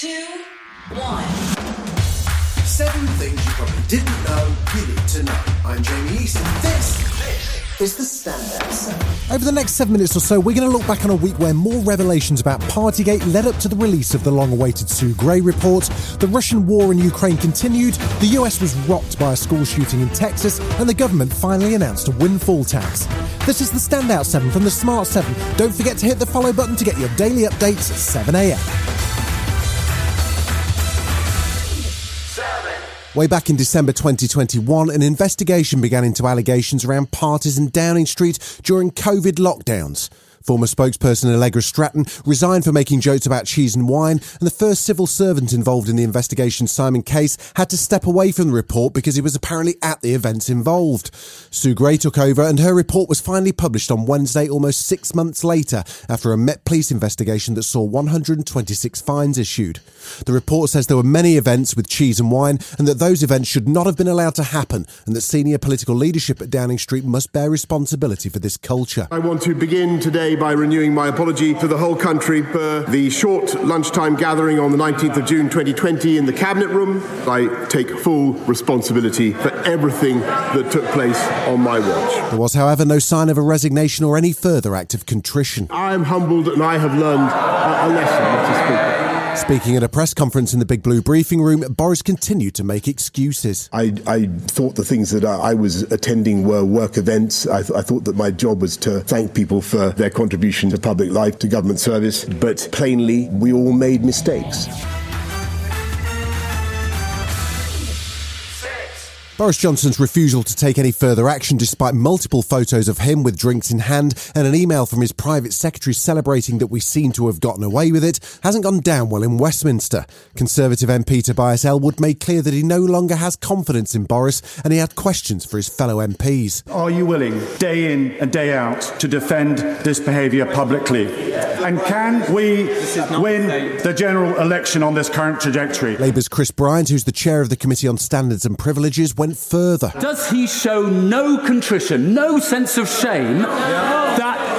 two, one. Seven things you probably didn't know you need to know. I'm Jamie East, and this is the Standout Seven. Over the next seven minutes or so, we're going to look back on a week where more revelations about Partygate led up to the release of the long awaited Sue Gray report. The Russian war in Ukraine continued, the US was rocked by a school shooting in Texas, and the government finally announced a windfall tax. This is the Standout 7 from the Smart 7. Don't forget to hit the follow button to get your daily updates at 7am. Way back in December 2021, an investigation began into allegations around parties in Downing Street during COVID lockdowns. Former spokesperson Allegra Stratton resigned for making jokes about cheese and wine, and the first civil servant involved in the investigation, Simon Case, had to step away from the report because he was apparently at the events involved. Sue Gray took over, and her report was finally published on Wednesday, almost six months later, after a Met Police investigation that saw 126 fines issued. The report says there were many events with cheese and wine, and that those events should not have been allowed to happen, and that senior political leadership at Downing Street must bear responsibility for this culture. I want to begin today by renewing my apology to the whole country for the short lunchtime gathering on the 19th of June 2020 in the Cabinet Room. I take full responsibility for everything that took place on my watch. There was, however, no sign of a resignation or any further act of contrition. I am humbled and I have learned a, a lesson, Mr. Speaker. Speaking at a press conference in the Big Blue briefing room, Boris continued to make excuses. I, I thought the things that I was attending were work events. I, th- I thought that my job was to thank people for their contribution to public life, to government service. But plainly, we all made mistakes. Boris Johnson's refusal to take any further action despite multiple photos of him with drinks in hand and an email from his private secretary celebrating that we seem to have gotten away with it hasn't gone down well in Westminster. Conservative MP Tobias Ellwood made clear that he no longer has confidence in Boris and he had questions for his fellow MPs. Are you willing, day in and day out, to defend this behaviour publicly? And can we win the general election on this current trajectory? Labour's Chris Bryant, who's the chair of the Committee on Standards and Privileges, went further. Does he show no contrition, no sense of shame that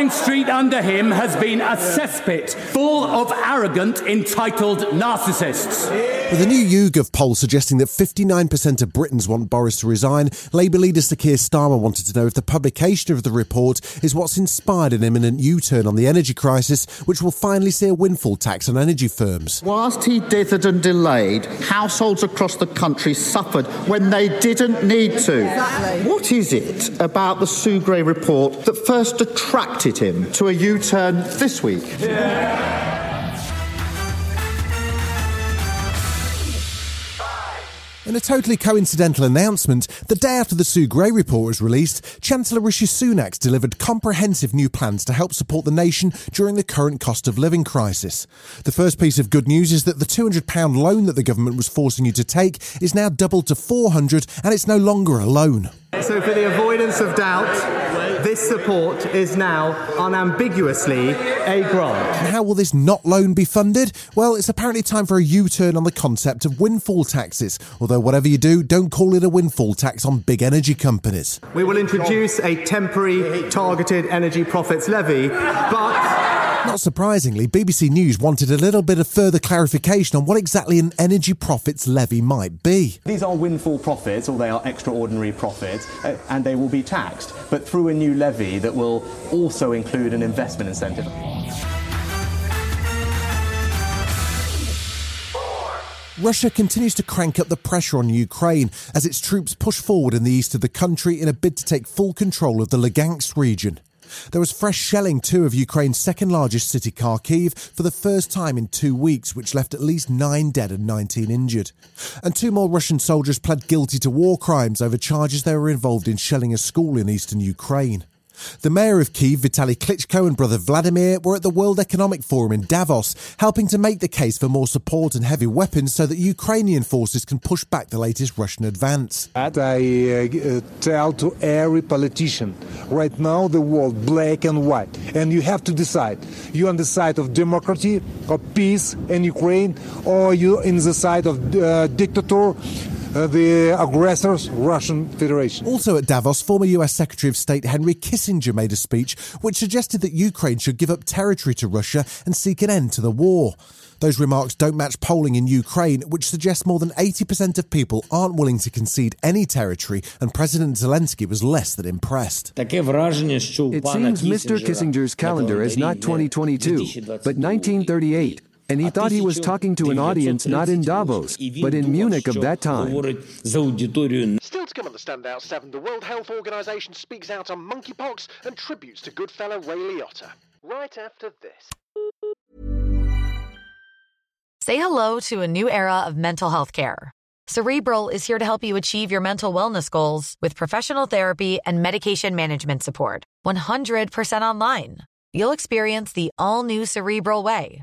Downing Street under him has been a cesspit full of arrogant, entitled narcissists? With a new YouGov poll suggesting that 59% of Britons want Boris to resign, Labour leader Sir Keir Starmer wanted to know if the publication of the report is what's inspired an imminent U-turn on the energy crisis, which will finally see a windfall tax on energy firms. Whilst he dithered and delayed, households across the country suffered when they didn't need to. What is it about the Sue Gray report that first attracted him to a U turn this week? In a totally coincidental announcement, the day after the Sue Gray report was released, Chancellor Rishi Sunak delivered comprehensive new plans to help support the nation during the current cost of living crisis. The first piece of good news is that the £200 loan that the government was forcing you to take is now doubled to 400 and it's no longer a loan. So, for the avoidance of doubt, this support is now unambiguously a grant. How will this not loan be funded? Well, it's apparently time for a U turn on the concept of windfall taxes. Although, whatever you do, don't call it a windfall tax on big energy companies. We will introduce a temporary targeted energy profits levy, but. Not surprisingly, BBC News wanted a little bit of further clarification on what exactly an energy profits levy might be. These are windfall profits, or they are extraordinary profits, uh, and they will be taxed, but through a new levy that will also include an investment incentive. Russia continues to crank up the pressure on Ukraine as its troops push forward in the east of the country in a bid to take full control of the Lugansk region. There was fresh shelling too of Ukraine's second largest city, Kharkiv, for the first time in two weeks, which left at least nine dead and 19 injured. And two more Russian soldiers pled guilty to war crimes over charges they were involved in shelling a school in eastern Ukraine. The mayor of Kiev, Vitaly Klitschko, and brother Vladimir were at the World Economic Forum in Davos, helping to make the case for more support and heavy weapons so that Ukrainian forces can push back the latest Russian advance. I uh, tell to every politician. Right now, the world black and white, and you have to decide. You on the side of democracy, of peace in Ukraine, or you in the side of uh, dictator uh, the aggressors, Russian Federation. Also at Davos, former US Secretary of State Henry Kissinger made a speech which suggested that Ukraine should give up territory to Russia and seek an end to the war. Those remarks don't match polling in Ukraine, which suggests more than 80% of people aren't willing to concede any territory, and President Zelensky was less than impressed. It seems Mr. Kissinger's calendar is not 2022, but 1938 and he thought he was talking to an audience not in Davos, but in Munich of that time. Still to come on the Standout 7, the World Health Organization speaks out on monkeypox and tributes to good fellow Ray Liotta. Right after this. Say hello to a new era of mental health care. Cerebral is here to help you achieve your mental wellness goals with professional therapy and medication management support. 100% online. You'll experience the all new Cerebral Way,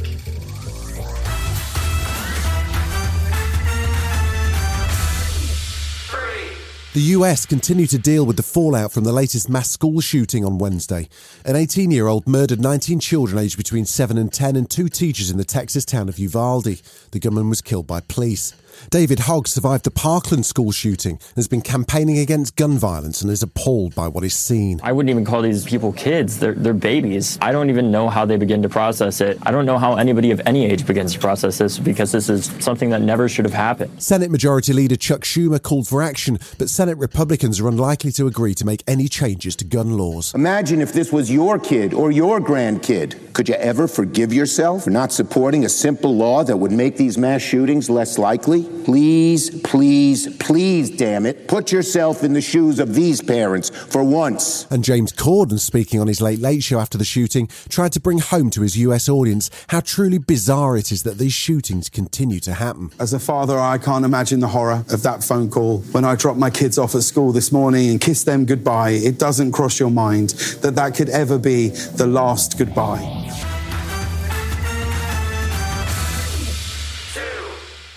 The US continued to deal with the fallout from the latest mass school shooting on Wednesday. An 18 year old murdered 19 children aged between 7 and 10 and two teachers in the Texas town of Uvalde. The gunman was killed by police. David Hogg survived the Parkland school shooting and has been campaigning against gun violence and is appalled by what is seen. I wouldn't even call these people kids. They're, they're babies. I don't even know how they begin to process it. I don't know how anybody of any age begins to process this because this is something that never should have happened. Senate Majority Leader Chuck Schumer called for action, but Senate Republicans are unlikely to agree to make any changes to gun laws. Imagine if this was your kid or your grandkid. Could you ever forgive yourself for not supporting a simple law that would make these mass shootings less likely? Please, please, please, damn it, put yourself in the shoes of these parents for once. And James Corden, speaking on his Late Late Show after the shooting, tried to bring home to his US audience how truly bizarre it is that these shootings continue to happen. As a father, I can't imagine the horror of that phone call when I dropped my kids off at school this morning and kiss them goodbye. It doesn't cross your mind that that could ever be the last goodbye.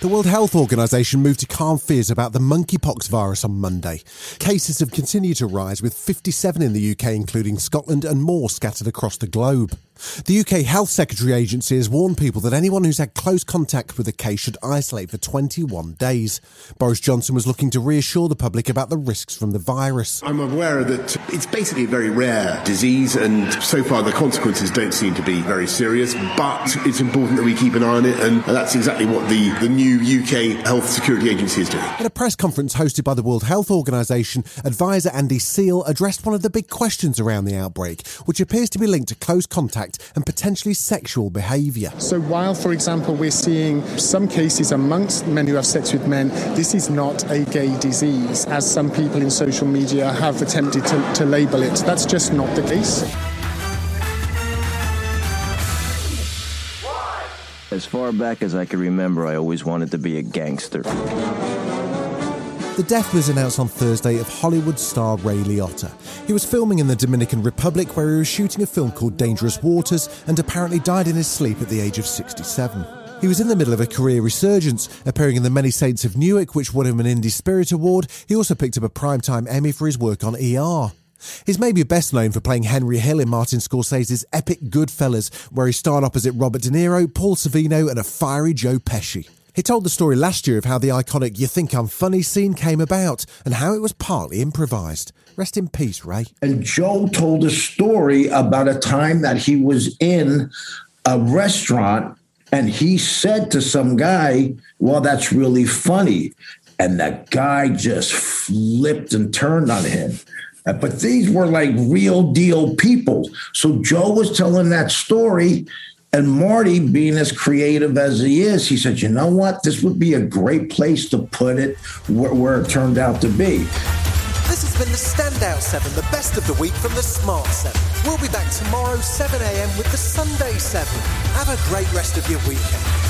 The World Health Organization moved to calm fears about the monkeypox virus on Monday. Cases have continued to rise, with 57 in the UK, including Scotland, and more scattered across the globe. The UK Health Security Agency has warned people that anyone who's had close contact with a case should isolate for 21 days. Boris Johnson was looking to reassure the public about the risks from the virus. I'm aware that it's basically a very rare disease, and so far the consequences don't seem to be very serious, but it's important that we keep an eye on it, and that's exactly what the, the new UK Health Security Agency is doing. At a press conference hosted by the World Health Organization, advisor Andy Seale addressed one of the big questions around the outbreak, which appears to be linked to close contact and potentially sexual behaviour. So, while, for example, we're seeing some cases amongst men who have sex with men, this is not a gay disease, as some people in social media have attempted to, to label it. That's just not the case. As far back as I can remember, I always wanted to be a gangster. The death was announced on Thursday of Hollywood star Ray Liotta. He was filming in the Dominican Republic where he was shooting a film called Dangerous Waters and apparently died in his sleep at the age of 67. He was in the middle of a career resurgence, appearing in The Many Saints of Newark, which won him an Indie Spirit Award. He also picked up a Primetime Emmy for his work on ER. He's maybe best known for playing Henry Hill in Martin Scorsese's epic Goodfellas, where he starred opposite Robert De Niro, Paul Sorvino, and a fiery Joe Pesci. He told the story last year of how the iconic You Think I'm Funny scene came about and how it was partly improvised. Rest in peace, Ray. And Joe told a story about a time that he was in a restaurant and he said to some guy, Well, that's really funny. And that guy just flipped and turned on him. But these were like real deal people. So Joe was telling that story And Marty, being as creative as he is, he said, you know what? This would be a great place to put it where, where it turned out to be. This has been the Standout 7, the best of the week from the Smart 7. We'll be back tomorrow, 7am, with the Sunday 7. Have a great rest of your weekend.